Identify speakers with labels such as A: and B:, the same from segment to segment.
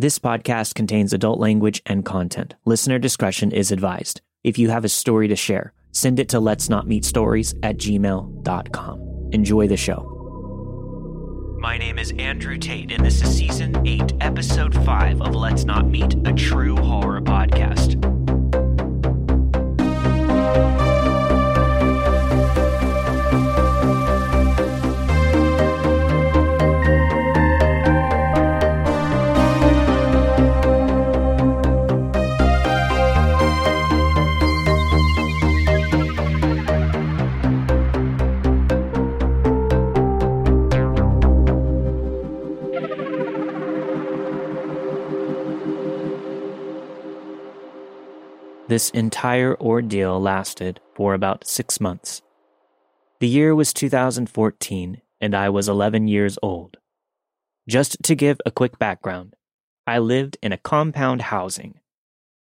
A: This podcast contains adult language and content. Listener discretion is advised. If you have a story to share, send it to let's not meet stories at gmail.com. Enjoy the show. My name is Andrew Tate, and this is season 8, episode 5 of Let's Not Meet, a true horror podcast. This entire ordeal lasted for about six months. The year was 2014, and I was 11 years old. Just to give a quick background, I lived in a compound housing,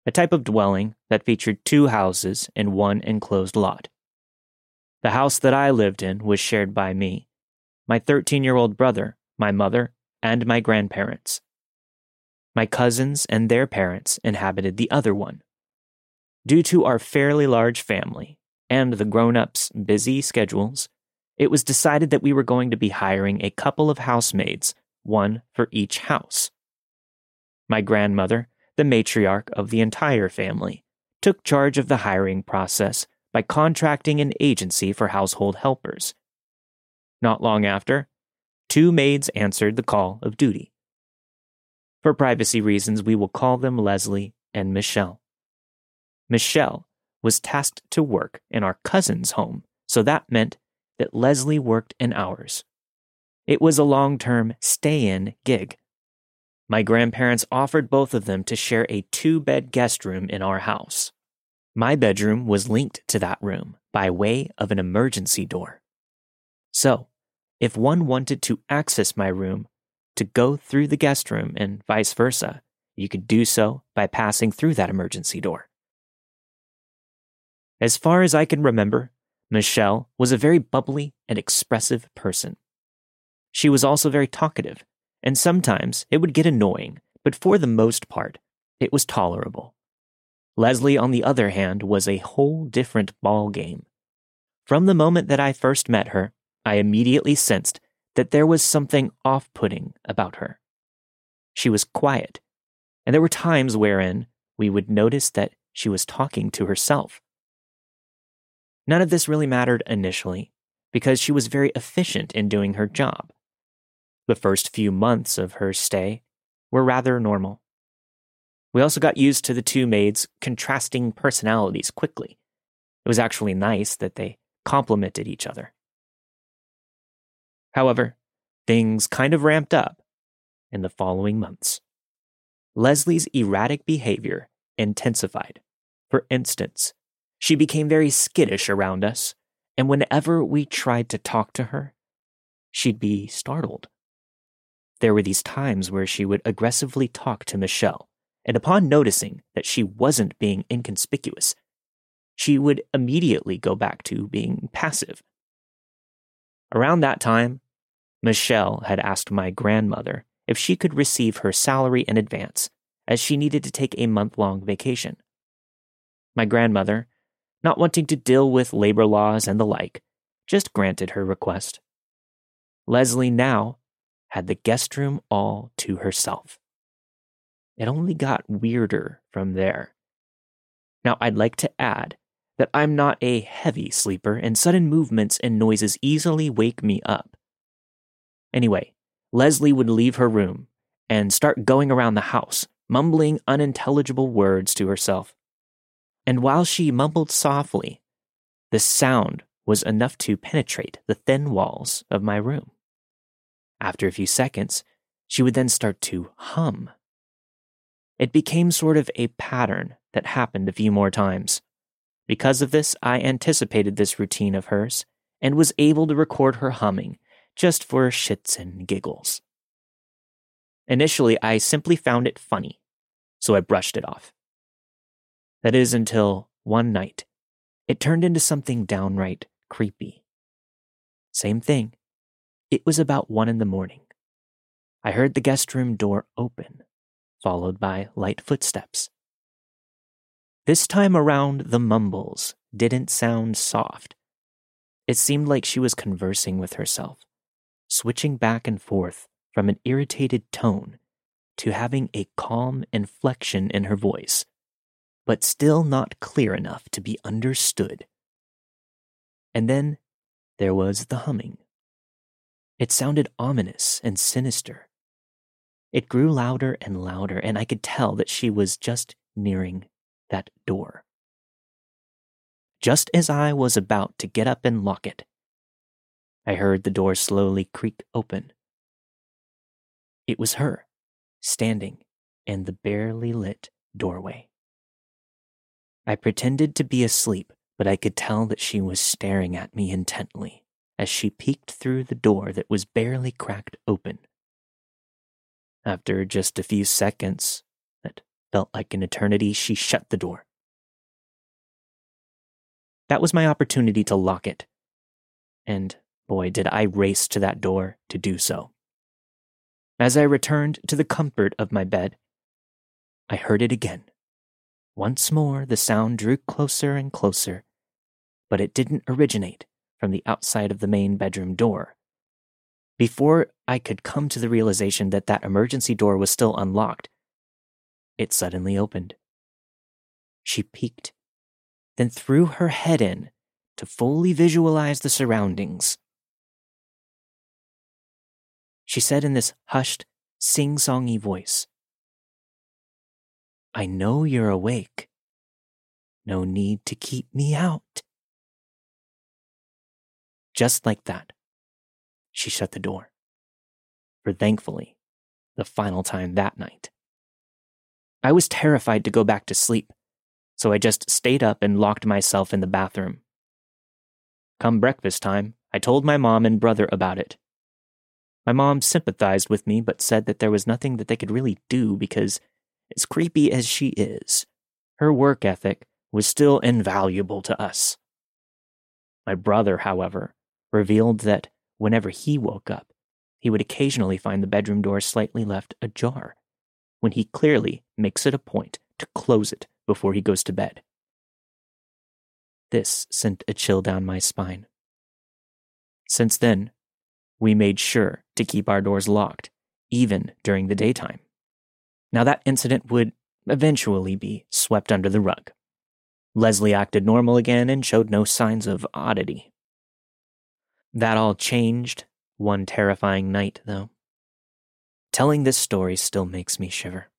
A: a type of dwelling that featured two houses in one enclosed lot. The house that I lived in was shared by me, my 13 year old brother, my mother, and my grandparents. My cousins and their parents inhabited the other one. Due to our fairly large family and the grown ups' busy schedules, it was decided that we were going to be hiring a couple of housemaids, one for each house. My grandmother, the matriarch of the entire family, took charge of the hiring process by contracting an agency for household helpers. Not long after, two maids answered the call of duty. For privacy reasons, we will call them Leslie and Michelle. Michelle was tasked to work in our cousin's home, so that meant that Leslie worked in ours. It was a long term stay in gig. My grandparents offered both of them to share a two bed guest room in our house. My bedroom was linked to that room by way of an emergency door. So, if one wanted to access my room to go through the guest room and vice versa, you could do so by passing through that emergency door. As far as I can remember, Michelle was a very bubbly and expressive person. She was also very talkative, and sometimes it would get annoying, but for the most part, it was tolerable. Leslie, on the other hand, was a whole different ball game. From the moment that I first met her, I immediately sensed that there was something off putting about her. She was quiet, and there were times wherein we would notice that she was talking to herself. None of this really mattered initially, because she was very efficient in doing her job. The first few months of her stay were rather normal. We also got used to the two maids' contrasting personalities quickly. It was actually nice that they complemented each other. However, things kind of ramped up in the following months. Leslie's erratic behavior intensified. For instance, she became very skittish around us, and whenever we tried to talk to her, she'd be startled. There were these times where she would aggressively talk to Michelle, and upon noticing that she wasn't being inconspicuous, she would immediately go back to being passive. Around that time, Michelle had asked my grandmother if she could receive her salary in advance, as she needed to take a month long vacation. My grandmother not wanting to deal with labor laws and the like, just granted her request. Leslie now had the guest room all to herself. It only got weirder from there. Now, I'd like to add that I'm not a heavy sleeper, and sudden movements and noises easily wake me up. Anyway, Leslie would leave her room and start going around the house, mumbling unintelligible words to herself and while she mumbled softly, the sound was enough to penetrate the thin walls of my room. After a few seconds, she would then start to hum. It became sort of a pattern that happened a few more times. Because of this, I anticipated this routine of hers and was able to record her humming just for shits and giggles. Initially, I simply found it funny, so I brushed it off. That is until one night, it turned into something downright creepy. Same thing. It was about one in the morning. I heard the guest room door open, followed by light footsteps. This time around, the mumbles didn't sound soft. It seemed like she was conversing with herself, switching back and forth from an irritated tone to having a calm inflection in her voice, but still not clear enough to be understood. And then there was the humming. It sounded ominous and sinister. It grew louder and louder, and I could tell that she was just nearing that door. Just as I was about to get up and lock it, I heard the door slowly creak open. It was her, standing in the barely lit doorway. I pretended to be asleep, but I could tell that she was staring at me intently as she peeked through the door that was barely cracked open. After just a few seconds that felt like an eternity, she shut the door. That was my opportunity to lock it. And boy, did I race to that door to do so. As I returned to the comfort of my bed, I heard it again. Once more, the sound drew closer and closer, but it didn't originate from the outside of the main bedroom door. Before I could come to the realization that that emergency door was still unlocked, it suddenly opened. She peeked, then threw her head in to fully visualize the surroundings. She said in this hushed, sing songy voice I know you're awake. No need to keep me out. Just like that, she shut the door. For thankfully, the final time that night. I was terrified to go back to sleep, so I just stayed up and locked myself in the bathroom. Come breakfast time, I told my mom and brother about it. My mom sympathized with me, but said that there was nothing that they could really do because, as creepy as she is, her work ethic was still invaluable to us. My brother, however, revealed that whenever he woke up, he would occasionally find the bedroom door slightly left ajar, when he clearly makes it a point to close it before he goes to bed. This sent a chill down my spine. Since then, we made sure to keep our doors locked, even during the daytime. Now, that incident would eventually be swept under the rug. Leslie acted normal again and showed no signs of oddity. That all changed one terrifying night, though. Telling this story still makes me shiver.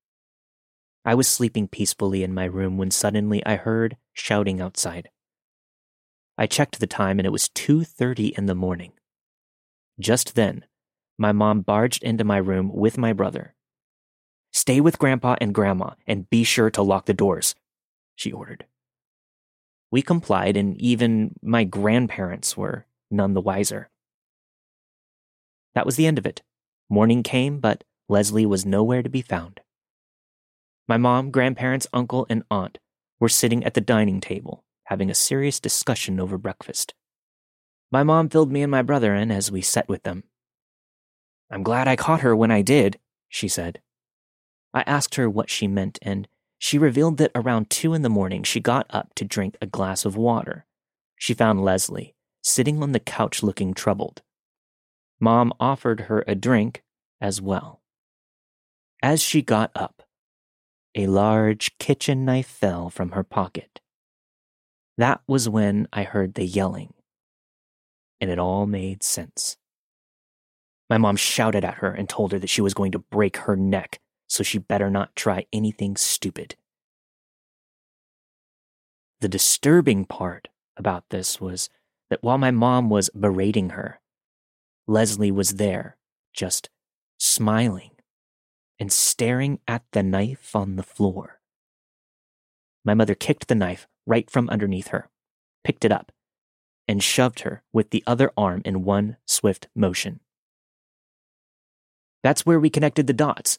A: I was sleeping peacefully in my room when suddenly I heard shouting outside. I checked the time and it was 2:30 in the morning. Just then, my mom barged into my room with my brother. Stay with Grandpa and Grandma and be sure to lock the doors, she ordered. We complied, and even my grandparents were none the wiser. That was the end of it. Morning came, but Leslie was nowhere to be found. My mom, grandparents, uncle, and aunt were sitting at the dining table, having a serious discussion over breakfast. My mom filled me and my brother in as we sat with them. I'm glad I caught her when I did, she said. I asked her what she meant, and she revealed that around two in the morning she got up to drink a glass of water. She found Leslie sitting on the couch looking troubled. Mom offered her a drink as well. As she got up, a large kitchen knife fell from her pocket. That was when I heard the yelling and it all made sense. My mom shouted at her and told her that she was going to break her neck, so she better not try anything stupid. The disturbing part about this was that while my mom was berating her, Leslie was there, just smiling and staring at the knife on the floor. My mother kicked the knife right from underneath her, picked it up, and shoved her with the other arm in one swift motion. That's where we connected the dots.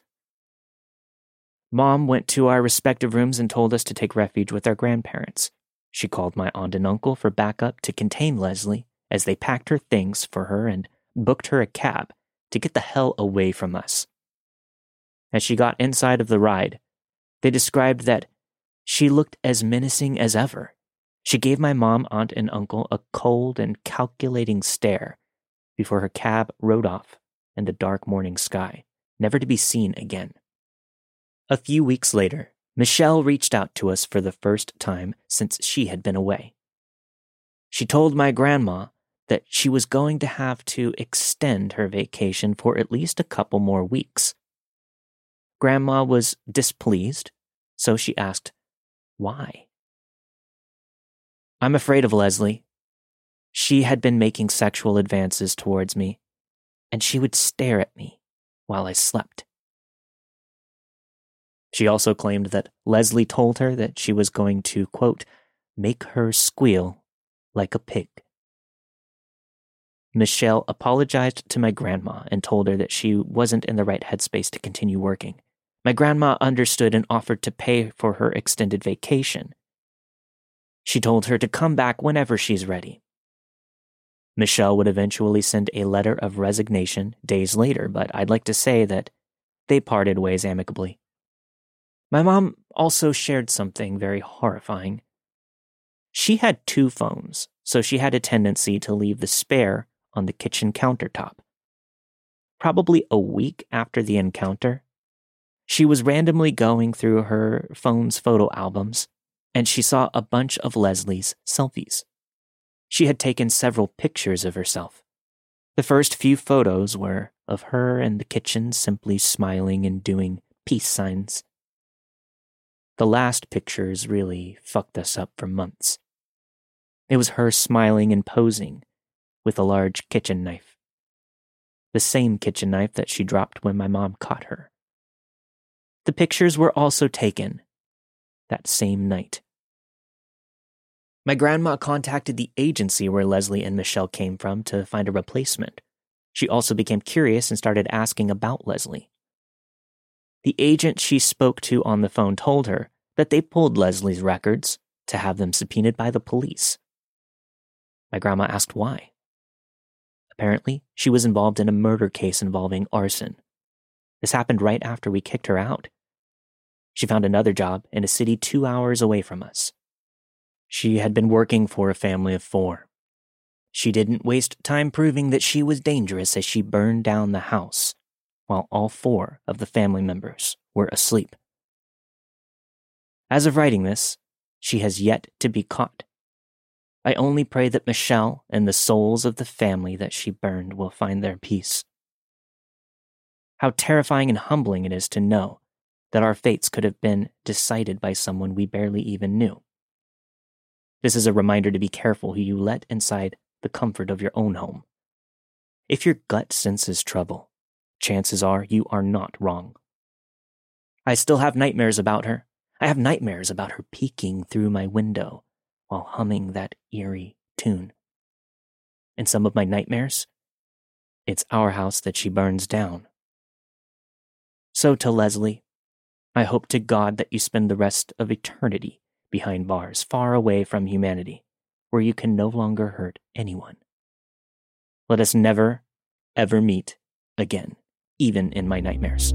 A: Mom went to our respective rooms and told us to take refuge with our grandparents. She called my aunt and uncle for backup to contain Leslie as they packed her things for her and booked her a cab to get the hell away from us. as she got inside of the ride, they described that she looked as menacing as ever. She gave my mom, aunt, and uncle a cold and calculating stare before her cab rode off in the dark morning sky, never to be seen again. A few weeks later, Michelle reached out to us for the first time since she had been away. She told my grandma that she was going to have to extend her vacation for at least a couple more weeks. Grandma was displeased, so she asked, Why? I'm afraid of Leslie. She had been making sexual advances towards me, and she would stare at me while I slept. She also claimed that Leslie told her that she was going to, quote, make her squeal like a pig. Michelle apologized to my grandma and told her that she wasn't in the right headspace to continue working. My grandma understood and offered to pay for her extended vacation. She told her to come back whenever she's ready. Michelle would eventually send a letter of resignation days later, but I'd like to say that they parted ways amicably. My mom also shared something very horrifying. She had two phones, so she had a tendency to leave the spare on the kitchen countertop. Probably a week after the encounter, she was randomly going through her phone's photo albums and she saw a bunch of Leslie's selfies. She had taken several pictures of herself. The first few photos were of her in the kitchen simply smiling and doing peace signs. The last pictures really fucked us up for months. It was her smiling and posing with a large kitchen knife. The same kitchen knife that she dropped when my mom caught her. The pictures were also taken that same night. My grandma contacted the agency where Leslie and Michelle came from to find a replacement. She also became curious and started asking about Leslie. The agent she spoke to on the phone told her that they pulled Leslie's records to have them subpoenaed by the police. My grandma asked why. Apparently, she was involved in a murder case involving arson. This happened right after we kicked her out. She found another job in a city two hours away from us. She had been working for a family of four. She didn't waste time proving that she was dangerous as she burned down the house while all four of the family members were asleep. As of writing this, she has yet to be caught. I only pray that Michelle and the souls of the family that she burned will find their peace. How terrifying and humbling it is to know that our fates could have been decided by someone we barely even knew. This is a reminder to be careful who you let inside the comfort of your own home. If your gut senses trouble, chances are you are not wrong. I still have nightmares about her. I have nightmares about her peeking through my window while humming that eerie tune. In some of my nightmares, it's our house that she burns down. So to Leslie, I hope to God that you spend the rest of eternity behind bars, far away from humanity, where you can no longer hurt anyone. Let us never, ever meet again even in my nightmares.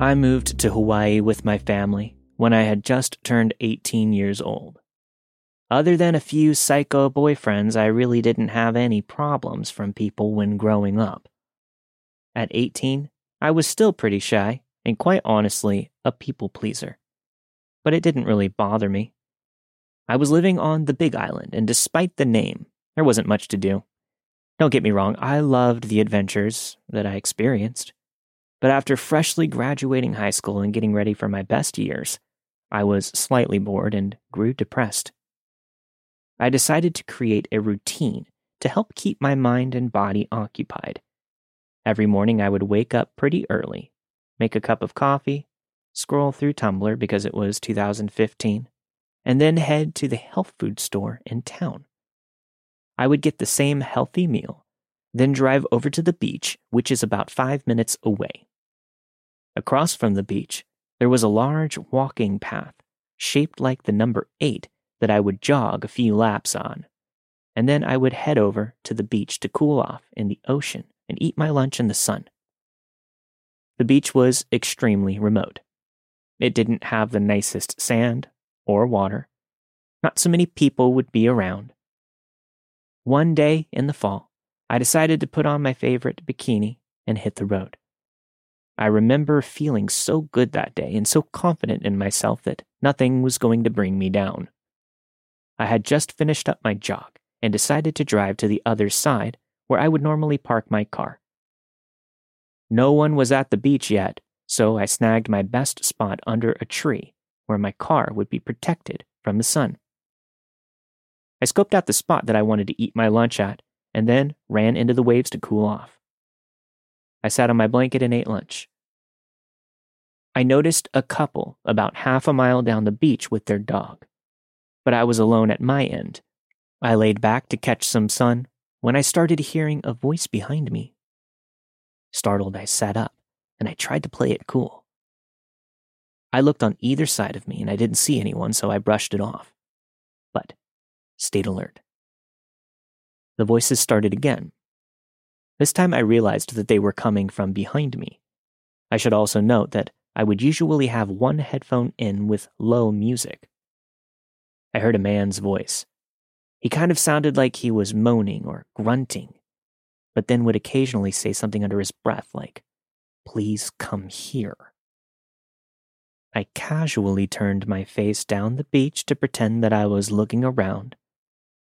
A: I moved to Hawaii with my family when I had just turned 18 years old. Other than a few psycho boyfriends, I really didn't have any problems from people when growing up. At 18, I was still pretty shy and quite honestly a people pleaser. But it didn't really bother me. I was living on the Big Island, and despite the name, there wasn't much to do. Don't get me wrong, I loved the adventures that I experienced. But after freshly graduating high school and getting ready for my best years, I was slightly bored and grew depressed. I decided to create a routine to help keep my mind and body occupied Every morning I would wake up pretty early, make a cup of coffee, scroll through Tumblr because it was 2015, and then head to the health food store in town. I would get the same healthy meal, then drive over to the beach, which is about five minutes away, Across from the beach, there was a large walking path shaped like the number eight that I would jog a few laps on. And then I would head over to the beach to cool off in the ocean and eat my lunch in the sun. The beach was extremely remote. It didn't have the nicest sand or water. Not so many people would be around. One day in the fall, I decided to put on my favorite bikini and hit the road. I remember feeling so good that day and so confident in myself that nothing was going to bring me down. I had just finished up my jog and decided to drive to the other side where I would normally park my car. No one was at the beach yet, so I snagged my best spot under a tree where my car would be protected from the sun. I scoped out the spot that I wanted to eat my lunch at and then ran into the waves to cool off. I sat on my blanket and ate lunch. I noticed a couple about half a mile down the beach with their dog, but I was alone at my end. I laid back to catch some sun when I started hearing a voice behind me. Startled, I sat up and I tried to play it cool. I looked on either side of me and I didn't see anyone, so I brushed it off, but stayed alert. The voices started again, this time I realized that they were coming from behind me. I should also note that I would usually have one headphone in with low music. I heard a man's voice. He kind of sounded like he was moaning or grunting, but then would occasionally say something under his breath like, Please come here. I casually turned my face down the beach to pretend that I was looking around,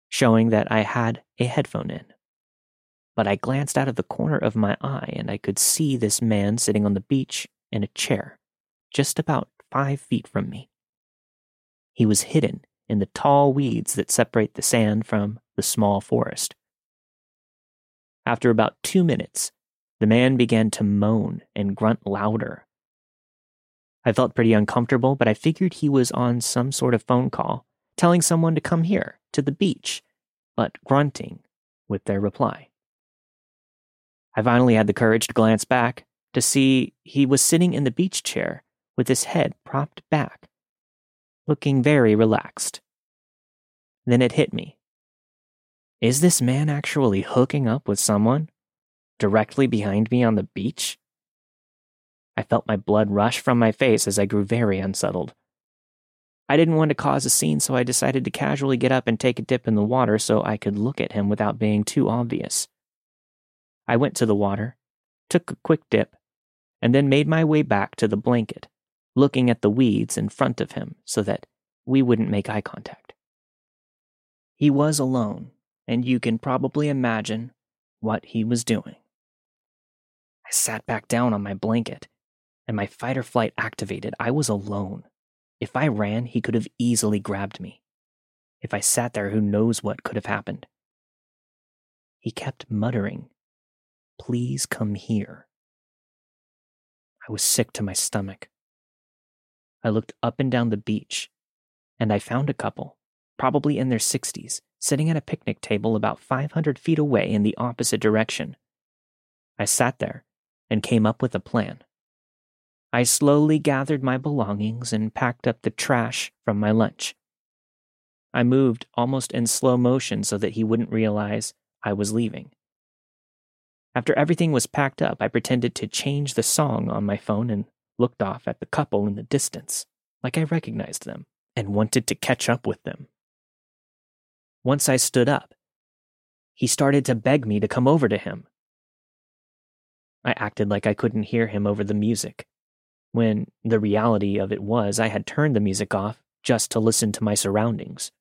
A: showing that I had a headphone in but I glanced out of the corner of my eye and I could see this man sitting on the beach in a chair, just about five feet from me. He was hidden in the tall weeds that separate the sand from the small forest. After about two minutes, the man began to moan and grunt louder. I felt pretty uncomfortable, but I figured he was on some sort of phone call, telling someone to come here, to the beach, but grunting with their reply. I finally had the courage to glance back to see he was sitting in the beach chair with his head propped back, looking very relaxed. Then it hit me. Is this man actually hooking up with someone directly behind me on the beach? I felt my blood rush from my face as I grew very unsettled. I didn't want to cause a scene, so I decided to casually get up and take a dip in the water so I could look at him without being too obvious. I went to the water, took a quick dip, and then made my way back to the blanket, looking at the weeds in front of him so that we wouldn't make eye contact. He was alone, and you can probably imagine what he was doing. I sat back down on my blanket, and my fight or flight activated. I was alone. If I ran, he could have easily grabbed me. If I sat there, who knows what could have happened. He kept muttering Please come here. I was sick to my stomach. I looked up and down the beach, and I found a couple, probably in their 60s, sitting at a picnic table about 500 feet away in the opposite direction. I sat there and came up with a plan. I slowly gathered my belongings and packed up the trash from my lunch. I moved almost in slow motion so that he wouldn't realize I was leaving. After everything was packed up, I pretended to change the song on my phone and looked off at the couple in the distance, like I recognized them and wanted to catch up with them. Once I stood up, he started to beg me to come over to him. I acted like I couldn't hear him over the music, when the reality of it was I had turned the music off just to listen to my surroundings.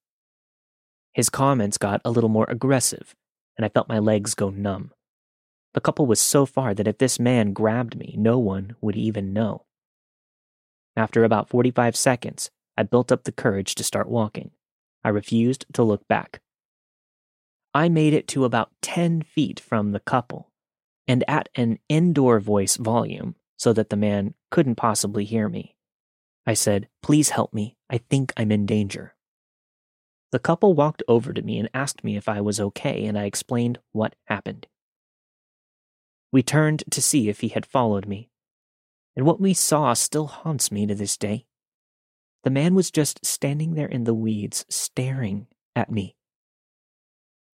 A: His comments got a little more aggressive, and I felt my legs go numb. The couple was so far that if this man grabbed me, no one would even know. After about 45 seconds, I built up the courage to start walking. I refused to look back. I made it to about 10 feet from the couple, and at an indoor voice volume so that the man couldn't possibly hear me. I said, Please help me. I think I'm in danger. The couple walked over to me and asked me if I was okay, and I explained what happened. We turned to see if he had followed me. and what we saw still haunts me to this day. The man was just standing there in the weeds, staring at me.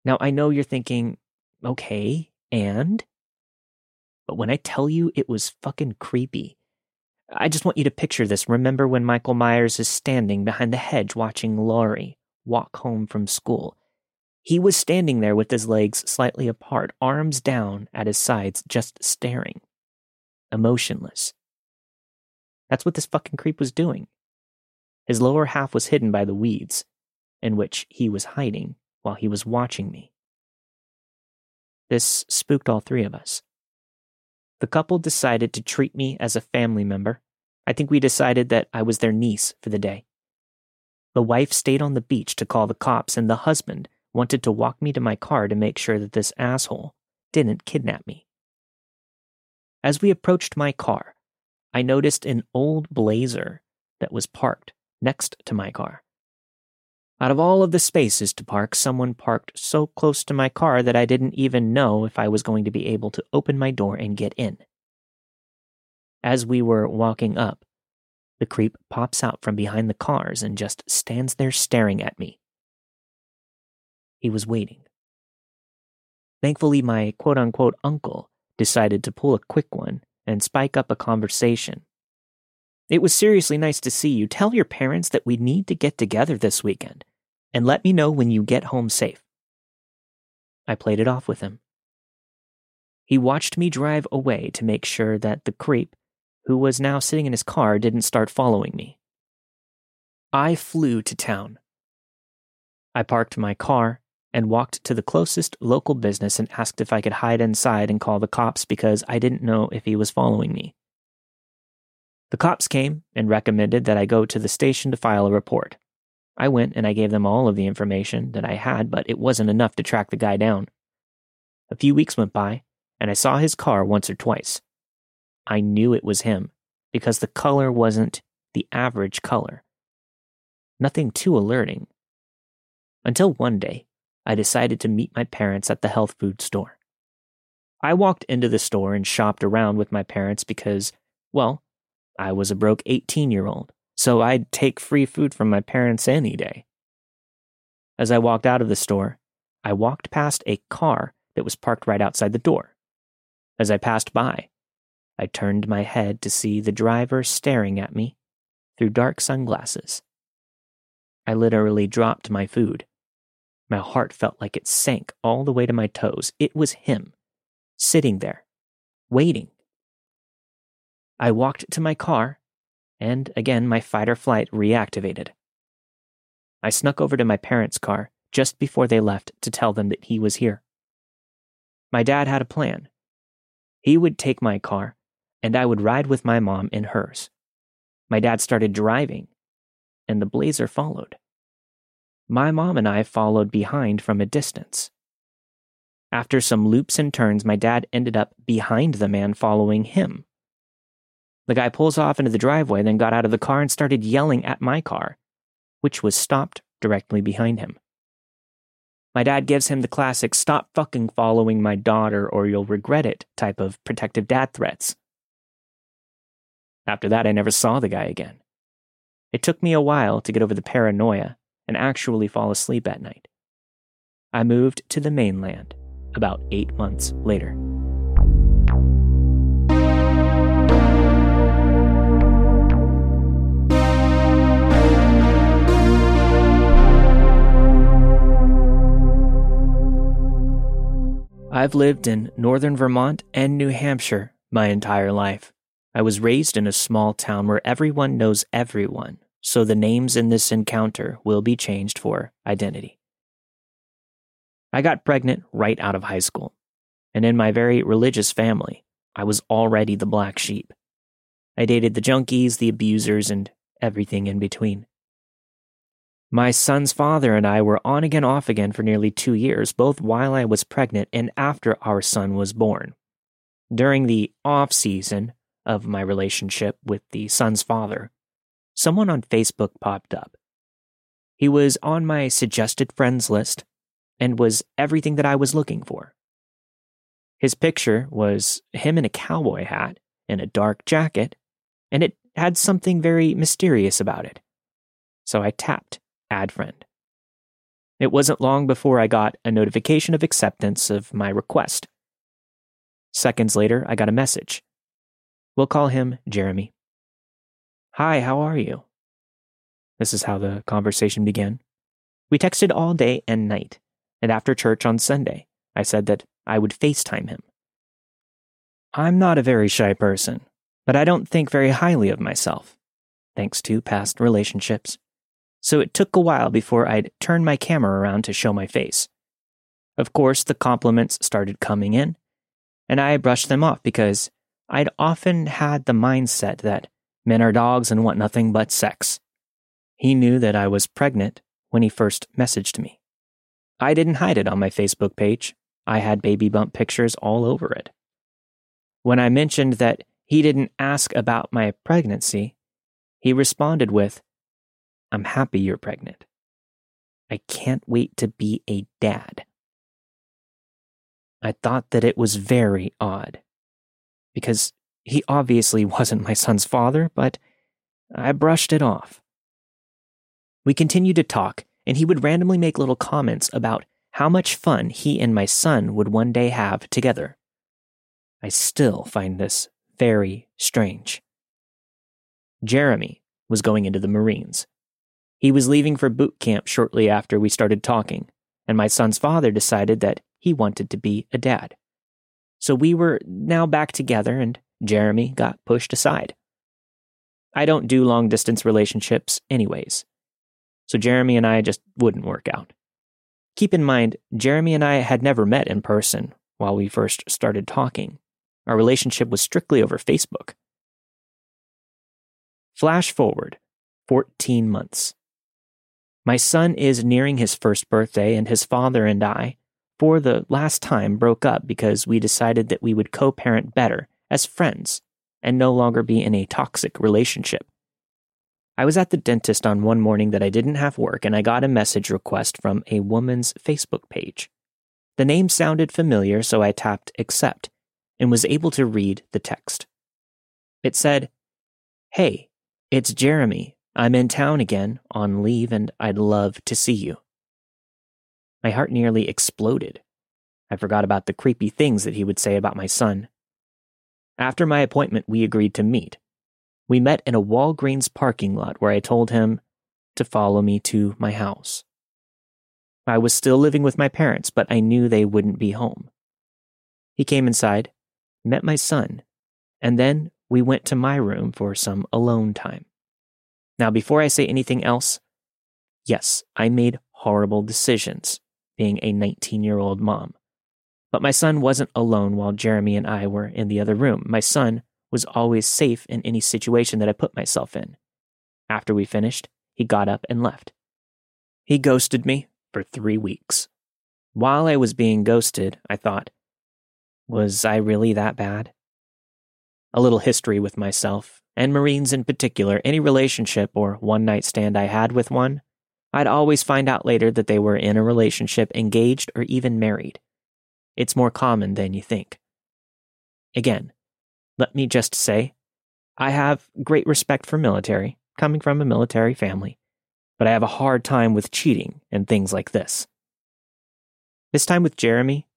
A: Now, I know you're thinking, okay, and? But when I tell you it was fucking creepy, I just want you to picture this. Remember when Michael Myers is standing behind the hedge watching Laurie walk home from school? He was standing there with his legs slightly apart, arms down at his sides, just staring, emotionless. That's what this fucking creep was doing. His lower half was hidden by the weeds, in which he was hiding while he was watching me. This spooked all three of us. The couple decided to treat me as a family member. I think we decided that I was their niece for the day. The wife stayed on the beach to call the cops, and the husband wanted to walk me to my car to make sure that this asshole didn't kidnap me. As we approached my car, I noticed an old blazer that was parked next to my car. Out of all of the spaces to park, someone parked so close to my car that I didn't even know if I was going to be able to open my door and get in. As we were walking up, the creep pops out from behind the cars and just stands there staring at me. He was waiting. Thankfully, my quote unquote uncle decided to pull a quick one and spike up a conversation. It was seriously nice to see you. Tell your parents that we need to get together this weekend and let me know when you get home safe. I played it off with him. He watched me drive away to make sure that the creep, who was now sitting in his car, didn't start following me. I flew to town. I parked my car and walked to the closest local business and asked if I could hide inside and call the cops because I didn't know if he was following me. The cops came and recommended that I go to the station to file a report. I went and I gave them all of the information that I had, but it wasn't enough to track the guy down. A few weeks went by, and I saw his car once or twice. I knew it was him because the color wasn't the average color. Nothing too alerting. Until one day, I decided to meet my parents at the health food store. I walked into the store and shopped around with my parents because, well, I was a broke 18 year old so I'd take free food from my parents any day. As I walked out of the store, I walked past a car that was parked right outside the door. As I passed by, I turned my head to see the driver staring at me through dark sunglasses. I literally dropped my food. My heart felt like it sank all the way to my toes. It was him, sitting there, waiting. I walked to my car and again my fight or flight reactivated. I snuck over to my parents' car just before they left to tell them that he was here. My dad had a plan. He would take my car, and I would ride with my mom in hers. My dad started driving, and the blazer followed. My mom and I followed behind from a distance. After some loops and turns, my dad ended up behind the man following him. The guy pulls off into the driveway, then got out of the car and started yelling at my car, which was stopped directly behind him. My dad gives him the classic stop fucking following my daughter or you'll regret it type of protective dad threats. After that, I never saw the guy again. It took me a while to get over the paranoia and actually fall asleep at night. I moved to the mainland about eight months later. I've lived in northern Vermont and New Hampshire my entire life. I was raised in a small town where everyone knows everyone, so the names in this encounter will be changed for identity. I got pregnant right out of high school, and in my very religious family, I was already the black sheep. I dated the junkies, the abusers, and everything in between. My son's father and I were on again, off again for nearly two years, both while I was pregnant and after our son was born. During the off season of my relationship with the son's father, someone on Facebook popped up. He was on my suggested friends list and was everything that I was looking for. His picture was him in a cowboy hat and a dark jacket and it had something very mysterious about it. So I tapped Add Friend. It wasn't long before I got a notification of acceptance of my request. Seconds later, I got a message. We'll call him Jeremy. Hi, how are you? This is how the conversation began. We texted all day and night, and after church on Sunday, I said that I would FaceTime him. I'm not a very shy person, but I don't think very highly of myself, thanks to past relationships. So it took a while before I'd turn my camera around to show my face. Of course, the compliments started coming in, and I brushed them off because I'd often had the mindset that men are dogs and want nothing but sex. He knew that I was pregnant when he first messaged me. I didn't hide it on my Facebook page. I had baby bump pictures all over it. When I mentioned that he didn't ask about my pregnancy, he responded with, I'm happy you're pregnant. I can't wait to be a dad. I thought that it was very odd because he obviously wasn't my son's father, but I brushed it off. We continued to talk, and he would randomly make little comments about how much fun he and my son would one day have together. I still find this very strange. Jeremy was going into the Marines. He was leaving for boot camp shortly after we started talking, and my son's father decided that he wanted to be a dad. So we were now back together, and Jeremy got pushed aside. I don't do long distance relationships, anyways. So Jeremy and I just wouldn't work out. Keep in mind, Jeremy and I had never met in person while we first started talking. Our relationship was strictly over Facebook. Flash forward 14 months. My son is nearing his first birthday, and his father and I, for the last time, broke up because we decided that we would co parent better as friends and no longer be in a toxic relationship. I was at the dentist on one morning that I didn't have work, and I got a message request from a woman's Facebook page. The name sounded familiar, so I tapped accept and was able to read the text. It said, Hey, it's Jeremy. I'm in town again, on leave, and I'd love to see you. My heart nearly exploded. I forgot about the creepy things that he would say about my son. After my appointment, we agreed to meet. We met in a Walgreens parking lot where I told him to follow me to my house. I was still living with my parents, but I knew they wouldn't be home. He came inside, met my son, and then we went to my room for some alone time. Now, before I say anything else, yes, I made horrible decisions being a 19 year old mom. But my son wasn't alone while Jeremy and I were in the other room. My son was always safe in any situation that I put myself in. After we finished, he got up and left. He ghosted me for three weeks. While I was being ghosted, I thought, was I really that bad? A little history with myself, and Marines in particular, any relationship or one night stand I had with one, I'd always find out later that they were in a relationship, engaged, or even married. It's more common than you think. Again, let me just say, I have great respect for military, coming from a military family, but I have a hard time with cheating and things like this. This time with Jeremy,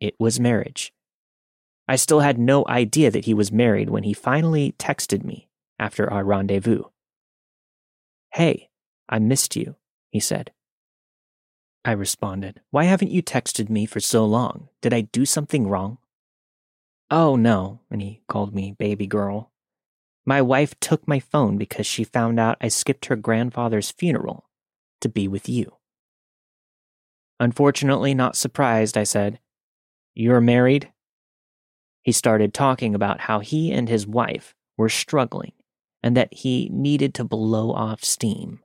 A: it was marriage. I still had no idea that he was married when he finally texted me after our rendezvous. Hey, I missed you, he said. I responded, Why haven't you texted me for so long? Did I do something wrong? Oh, no, and he called me baby girl. My wife took my phone because she found out I skipped her grandfather's funeral to be with you. Unfortunately, not surprised, I said, You're married? He started talking about how he and his wife were struggling and that he needed to blow off steam.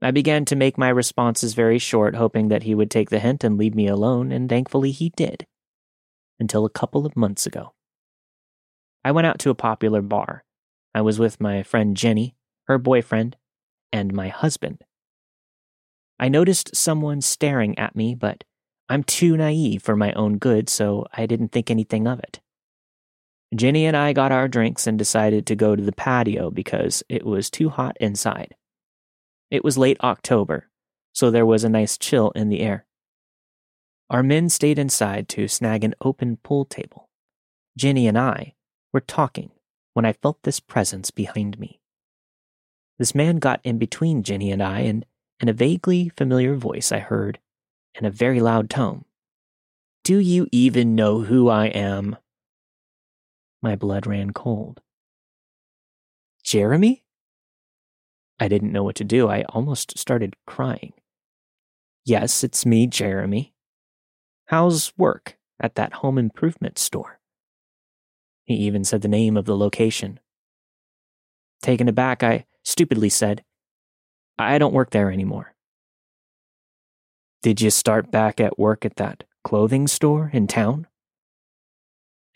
A: I began to make my responses very short, hoping that he would take the hint and leave me alone, and thankfully he did. Until a couple of months ago. I went out to a popular bar. I was with my friend Jenny, her boyfriend, and my husband. I noticed someone staring at me, but I'm too naive for my own good, so I didn't think anything of it. Ginny and I got our drinks and decided to go to the patio because it was too hot inside. It was late October, so there was a nice chill in the air. Our men stayed inside to snag an open pool table. Ginny and I were talking when I felt this presence behind me. This man got in between Ginny and I, and in a vaguely familiar voice, I heard, in a very loud tone, Do you even know who I am? My blood ran cold. Jeremy? I didn't know what to do. I almost started crying. Yes, it's me, Jeremy. How's work at that home improvement store? He even said the name of the location. Taken aback, I stupidly said, I don't work there anymore. Did you start back at work at that clothing store in town?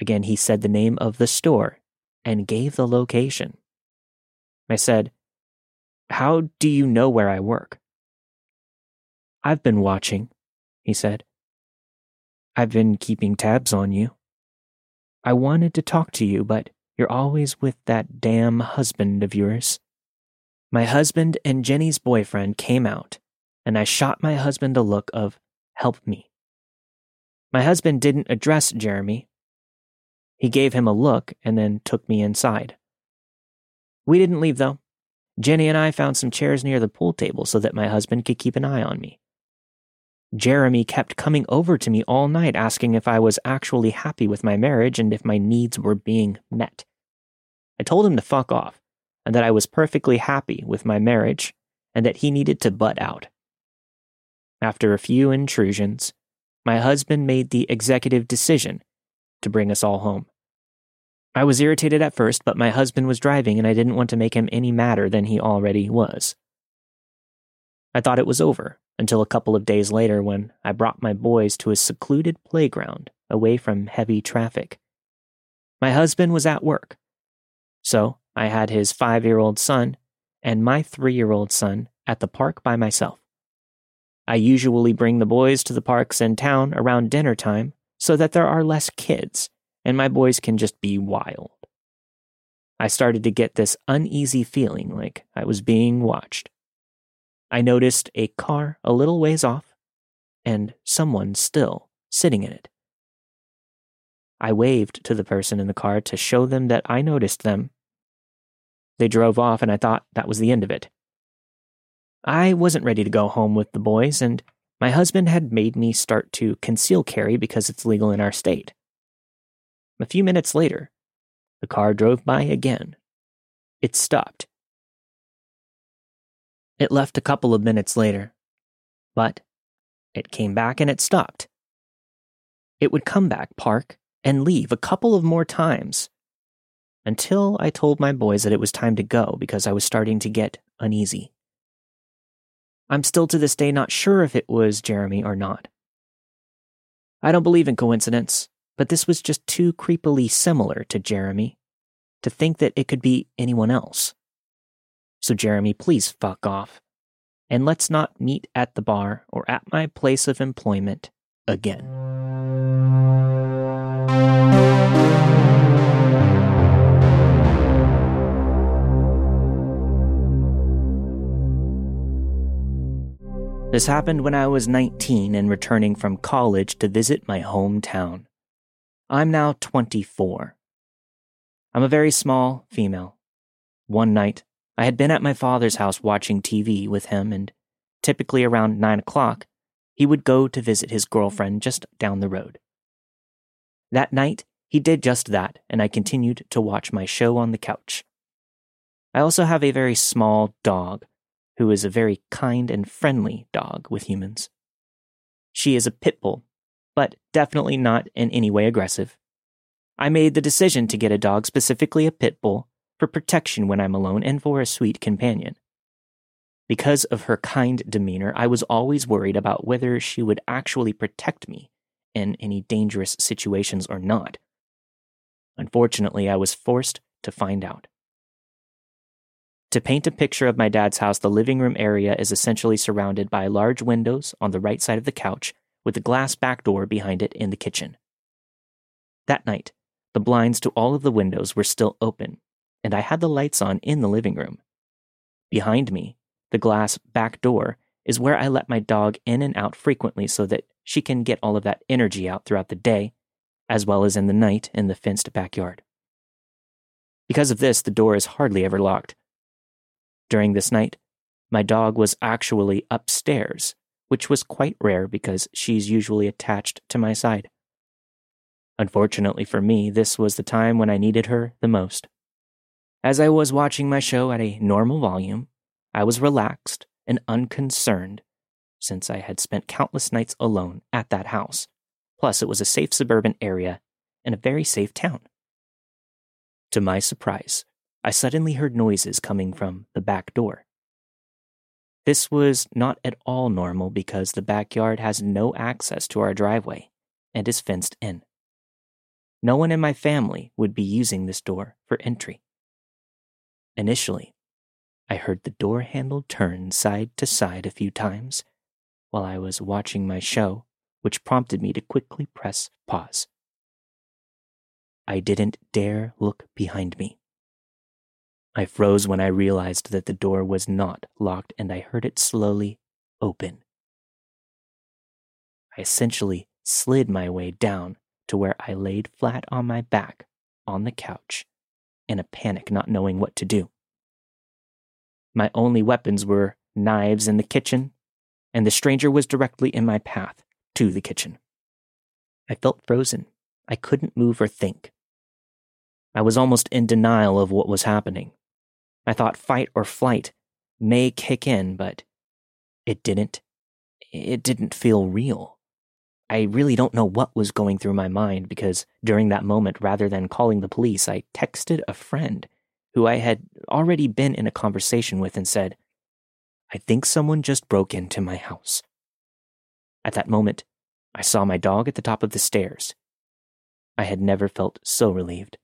A: Again, he said the name of the store and gave the location. I said, How do you know where I work? I've been watching, he said. I've been keeping tabs on you. I wanted to talk to you, but you're always with that damn husband of yours. My husband and Jenny's boyfriend came out, and I shot my husband a look of, help me. My husband didn't address Jeremy. He gave him a look and then took me inside. We didn't leave, though. Jenny and I found some chairs near the pool table so that my husband could keep an eye on me. Jeremy kept coming over to me all night asking if I was actually happy with my marriage and if my needs were being met. I told him to fuck off and that I was perfectly happy with my marriage and that he needed to butt out. After a few intrusions, my husband made the executive decision to bring us all home. I was irritated at first, but my husband was driving and I didn't want to make him any madder than he already was. I thought it was over until a couple of days later when I brought my boys to a secluded playground away from heavy traffic. My husband was at work, so I had his five year old son and my three year old son at the park by myself. I usually bring the boys to the parks in town around dinner time so that there are less kids and my boys can just be wild. I started to get this uneasy feeling like I was being watched. I noticed a car a little ways off and someone still sitting in it. I waved to the person in the car to show them that I noticed them. They drove off, and I thought that was the end of it. I wasn't ready to go home with the boys, and my husband had made me start to conceal carry because it's legal in our state. A few minutes later, the car drove by again. It stopped it left a couple of minutes later, but it came back and it stopped. It would come back, park, and leave a couple of more times until I told my boys that it was time to go because I was starting to get uneasy. I'm still to this day not sure if it was Jeremy or not. I don't believe in coincidence, but this was just too creepily similar to Jeremy to think that it could be anyone else. So, Jeremy, please fuck off. And let's not meet at the bar or at my place of employment again. This happened when I was 19 and returning from college to visit my hometown. I'm now 24. I'm a very small female. One night, I had been at my father's house watching TV with him, and typically around 9 o'clock, he would go to visit his girlfriend just down the road. That night, he did just that, and I continued to watch my show on the couch. I also have a very small dog, who is a very kind and friendly dog with humans. She is a pit bull, but definitely not in any way aggressive. I made the decision to get a dog, specifically a pit bull, for protection when I'm alone, and for a sweet companion. Because of her kind demeanor, I was always worried about whether she would actually protect me in any dangerous situations or not. Unfortunately, I was forced to find out. To paint a picture of my dad's house, the living room area is essentially surrounded by large windows on the right side of the couch with a glass back door behind it in the kitchen. That night, The blinds to all of the windows were still open, and I had the lights on in the living room. Behind me, the glass back door is where I let my dog in and out frequently so that she can get all of that energy out throughout the day, as well as in the night in the fenced backyard. Because of this, the door is hardly ever locked. During this night, my dog was actually upstairs, which was quite rare because she's usually attached to my side. Unfortunately for me, this was the time when I needed her the most. As I was watching my show at a normal volume, I was relaxed and unconcerned since I had spent countless nights alone at that house. Plus, it was a safe suburban area and a very safe town. To my surprise, I suddenly heard noises coming from the back door. This was not at all normal because the backyard has no access to our driveway and is fenced in. No one in my family would be using this door for entry. Initially, I heard the door handle turn side to side a few times while I was watching my show, which prompted me to quickly press pause. I didn't dare look behind me. I froze when I realized that the door was not locked and I heard it slowly open. I essentially slid my way down to where I laid flat on my back on the couch in a panic, not knowing what to do. My only weapons were knives in the kitchen, and the stranger was directly in my path to the kitchen. I felt frozen. I couldn't move or think. I was almost in denial of what was happening. I thought fight or flight may kick in, but it didn't. It didn't feel real. I really don't know what was going through my mind because during that moment, rather than calling the police, I texted a friend who I had already been in a conversation with, and said, I think someone just broke into my house. At that moment, I saw my dog at the top of the stairs. I had never felt so relieved.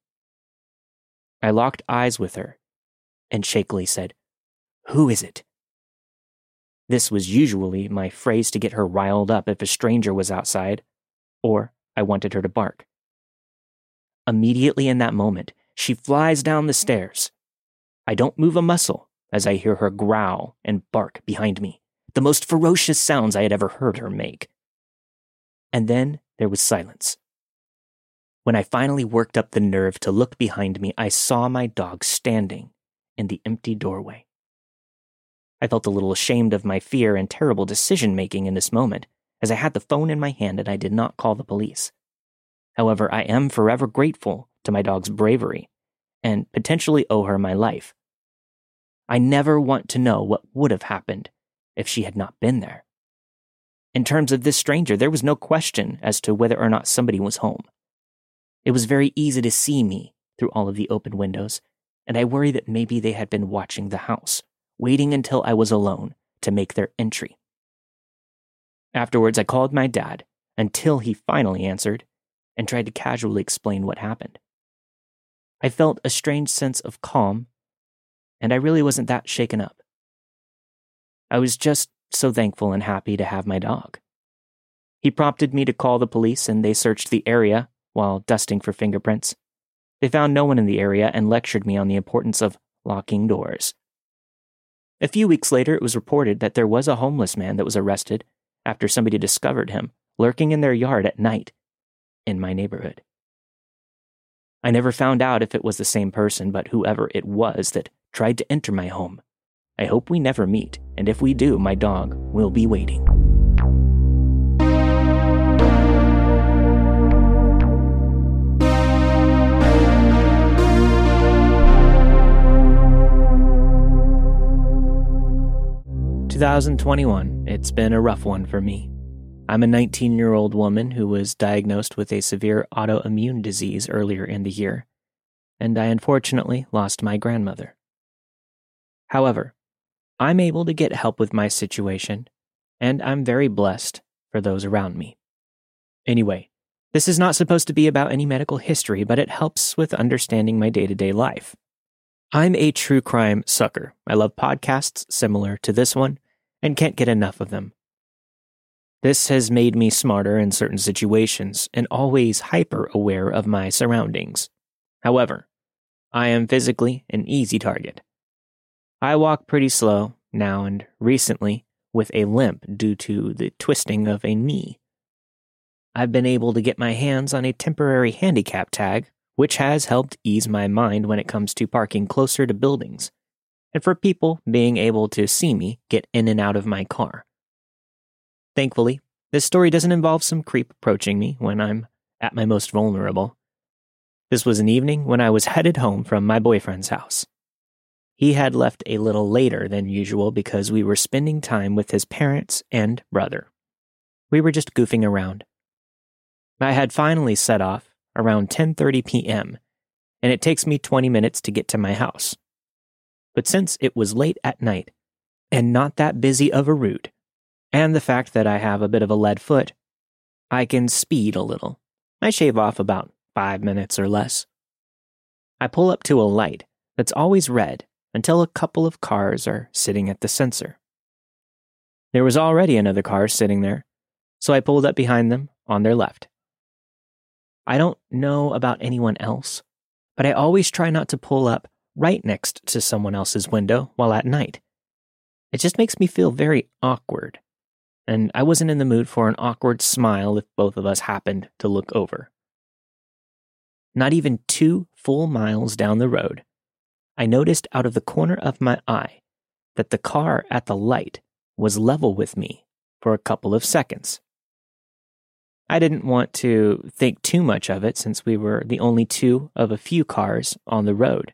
A: I locked eyes with her and shakily said, Who is it? This was usually my phrase to get her riled up if a stranger was outside, or I wanted her to bark. Immediately in that moment, she flies down the stairs. I don't move a muscle as I hear her growl and bark behind me, the most ferocious sounds I had ever heard her make. And then there was silence. When I finally worked up the nerve to look behind me, I saw my dog standing in the empty doorway. I felt a little ashamed of my fear and terrible decision making in this moment, as I had the phone in my hand and I did not call the police. However, I am forever grateful to my dog's bravery and potentially owe her my life. I never want to know what would have happened if she had not been there. In terms of this stranger, there was no question as to whether or not somebody was home. It was very easy to see me through all of the open windows, and I worried that maybe they had been watching the house, waiting until I was alone to make their entry. Afterwards, I called my dad until he finally answered and tried to casually explain what happened. I felt a strange sense of calm, and I really wasn't that shaken up. I was just so thankful and happy to have my dog. He prompted me to call the police, and they searched the area while dusting for fingerprints. They found no one in the area and lectured me on the importance of locking doors. A few weeks later, it was reported that there was a homeless man that was arrested after somebody discovered him lurking in their yard at night in my neighborhood. I never found out if it was the same person, but whoever it was that tried to enter my home. I hope we never meet, and if we do, my dog will be waiting. Two thousand twenty one. It's been a rough one for me. I'm a 19 year old woman who was diagnosed with a severe autoimmune disease earlier in the year, and I unfortunately lost my grandmother. However, I'm able to get help with my situation, and I'm very blessed for those around me. Anyway, this is not supposed to be about any medical history, but it helps with understanding my day to day life. I'm a true crime sucker. I love podcasts similar to this one and can't get enough of them. This has made me smarter in certain situations and always hyper aware of my surroundings. However, I am physically an easy target. I walk pretty slow now and recently with a limp due to the twisting of a knee. I've been able to get my hands on a temporary handicap tag, which has helped ease my mind when it comes to parking closer to buildings, and for people being able to see me get in and out of my car. Thankfully, this story doesn't involve some creep approaching me when I'm at my most vulnerable. This was an evening when I was headed home from my boyfriend's house. He had left a little later than usual because we were spending time with his parents and brother. We were just goofing around. I had finally set off around 10:30 p.m., and it takes me 20 minutes to get to my house. But since it was late at night and not that busy of a route, and the fact that I have a bit of a lead foot, I can speed a little. I shave off about five minutes or less. I pull up to a light that's always red until a couple of cars are sitting at the sensor. There was already another car sitting there, so I pulled up behind them on their left. I don't know about anyone else, but I always try not to pull up right next to someone else's window while at night. It just makes me feel very awkward and I wasn't in the mood for an awkward smile if both of us happened to look over. Not even two full miles down the road, I noticed out of the corner of my eye that the car at the light was level with me for a couple of seconds. I didn't want to think too much of it since we were the only two of a few cars on the road,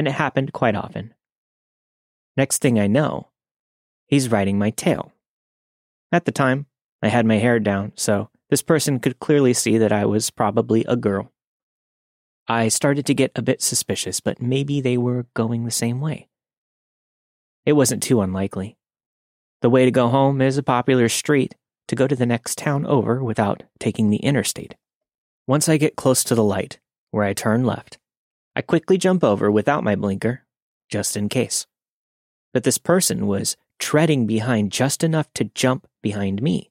A: and it happened quite often. Next thing I know, he's riding my tail. At the time, I had my hair down, so this person could clearly see that I was probably a girl. I started to get a bit suspicious, but maybe they were going the same way. It wasn't too unlikely. The way to go home is a popular street to go to the next town over without taking the interstate. Once I get close to the light, where I turn left, I quickly jump over without my blinker, just in case. But this person was treading behind just enough to jump behind me.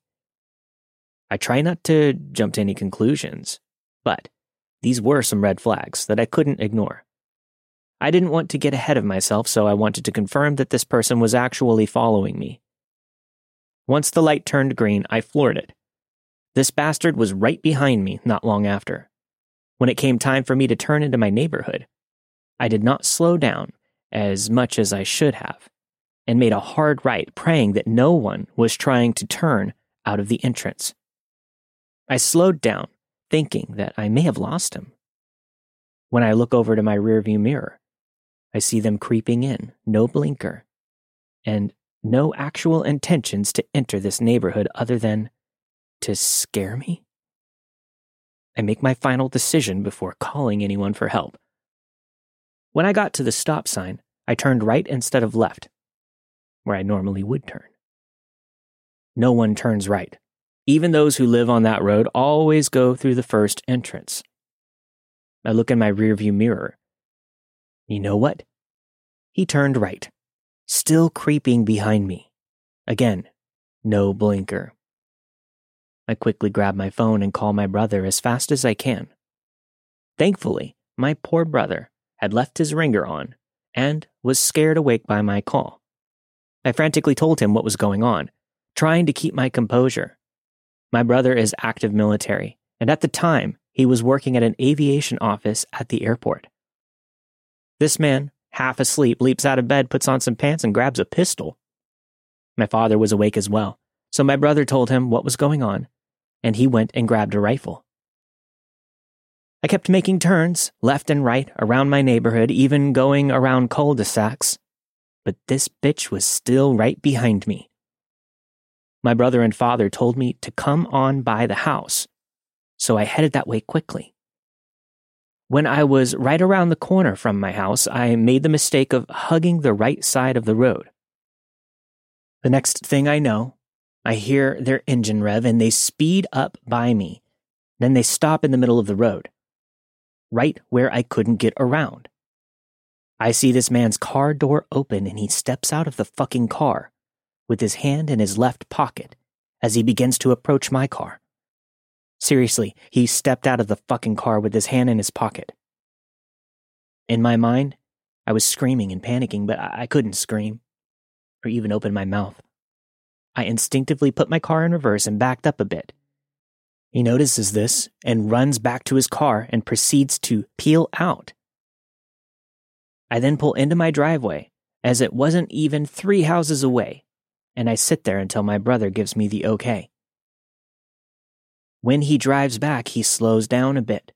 A: I try not to jump to any conclusions, but these were some red flags that I couldn't ignore. I didn't want to get ahead of myself, so I wanted to confirm that this person was actually following me. Once the light turned green, I floored it. This bastard was right behind me not long after. When it came time for me to turn into my neighborhood, I did not slow down as much as I should have and made a hard right, praying that no one was trying to turn out of the entrance. I slowed down, thinking that I may have lost him. When I look over to my rearview mirror, I see them creeping in, no blinker, and no actual intentions to enter this neighborhood other than to scare me. I make my final decision before calling anyone for help. When I got to the stop sign, I turned right instead of left where I normally would turn. No one turns right. Even those who live on that road always go through the first entrance. I look in my rearview mirror. You know what? He turned right, still creeping behind me. Again, no blinker. I quickly grab my phone and call my brother as fast as I can. Thankfully, my poor brother had left his ringer on and was scared awake by my call. I frantically told him what was going on, trying to keep my composure. My brother is active military, and at the time, he was working at an aviation office at the airport. This man, half asleep, leaps out of bed, puts on some pants, and grabs a pistol. My father was awake as well, so my brother told him what was going on, and he went and grabbed a rifle. I kept making turns, left and right, around my neighborhood, even going around cul de sacs but this bitch was still right behind me. My brother and father told me to come on by the house, so I headed that way quickly. When I was right around the corner from my house, I made the mistake of hugging the right side of the road. The next thing I know, I hear their engine rev and they speed up by me. Then they stop in the middle of the road, right where I couldn't get around. I see this man's car door open and he steps out of the fucking car with his hand in his left pocket as he begins to approach my car. Seriously, he stepped out of the fucking car with his hand in his pocket. In my mind, I was screaming and panicking, but I couldn't scream or even open my mouth. I instinctively put my car in reverse and backed up a bit. He notices this and runs back to his car and proceeds to peel out. I then pull into my driveway, as it wasn't even three houses away, and I sit there until my brother gives me the okay. When he drives back, he slows down a bit,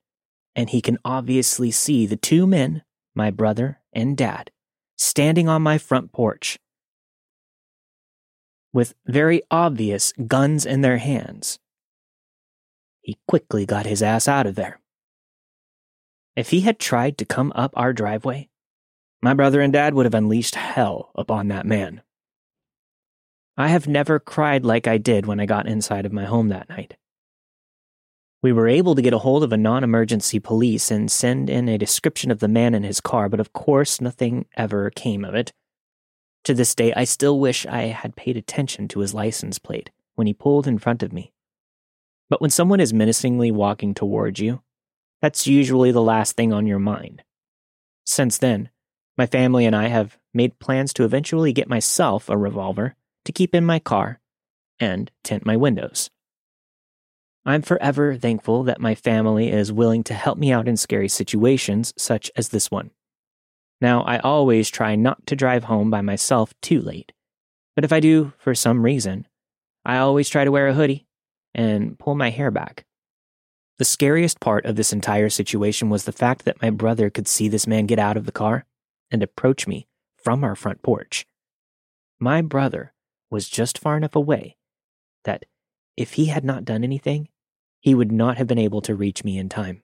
A: and he can obviously see the two men, my brother and dad, standing on my front porch with very obvious guns in their hands. He quickly got his ass out of there. If he had tried to come up our driveway, my brother and dad would have unleashed hell upon that man. I have never cried like I did when I got inside of my home that night. We were able to get a hold of a non emergency police and send in a description of the man in his car, but of course nothing ever came of it. To this day, I still wish I had paid attention to his license plate when he pulled in front of me. But when someone is menacingly walking towards you, that's usually the last thing on your mind. Since then, my family and I have made plans to eventually get myself a revolver to keep in my car and tint my windows. I'm forever thankful that my family is willing to help me out in scary situations such as this one. Now, I always try not to drive home by myself too late, but if I do for some reason, I always try to wear a hoodie and pull my hair back. The scariest part of this entire situation was the fact that my brother could see this man get out of the car and approach me from our front porch. My brother was just far enough away that if he had not done anything, he would not have been able to reach me in time.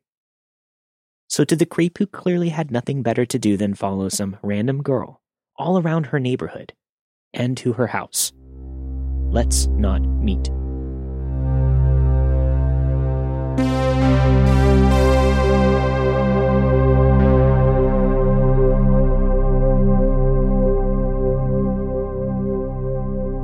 A: So, to the creep who clearly had nothing better to do than follow some random girl all around her neighborhood and to her house, let's not meet.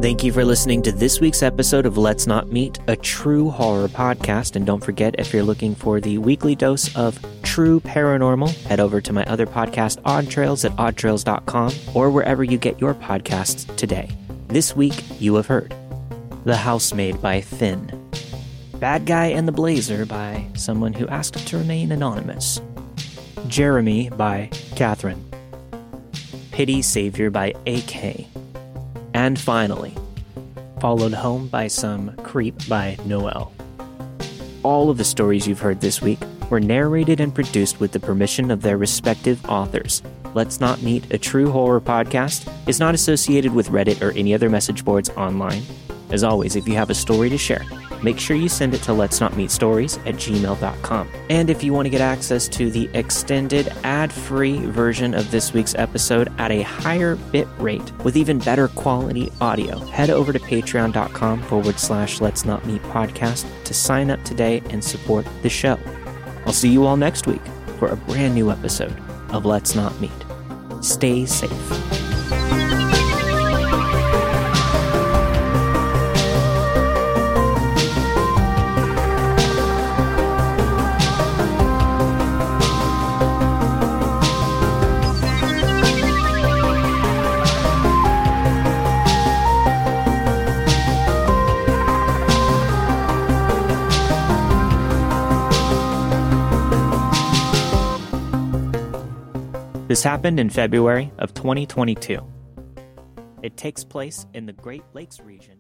A: Thank you for listening to this week's episode of Let's Not Meet, a true horror podcast. And don't forget, if you're looking for the weekly dose of true paranormal, head over to my other podcast, Odd Trails, at oddtrails.com or wherever you get your podcasts today. This week, you have heard The Housemaid by Finn, Bad Guy in the Blazer by someone who asked to remain anonymous, Jeremy by Kathryn, Pittie Savior by AK and finally, followed home by some creep by Noel. All of the stories you've heard this week were narrated and produced with the permission of their respective authors. Let's Not Meet, a true horror podcast, is not associated with Reddit or any other message boards online. As always, if you have a story to share, make sure you send it to let's not meet stories at gmail.com. And if you want to get access to the extended ad free version of this week's episode at a higher bit rate with even better quality audio, head over to patreon.com forward slash let's not meet podcast to sign up today and support the show. I'll see you all next week for a brand new episode of Let's Not Meet. Stay safe. Happened in February of 2022. It takes place in the Great Lakes region.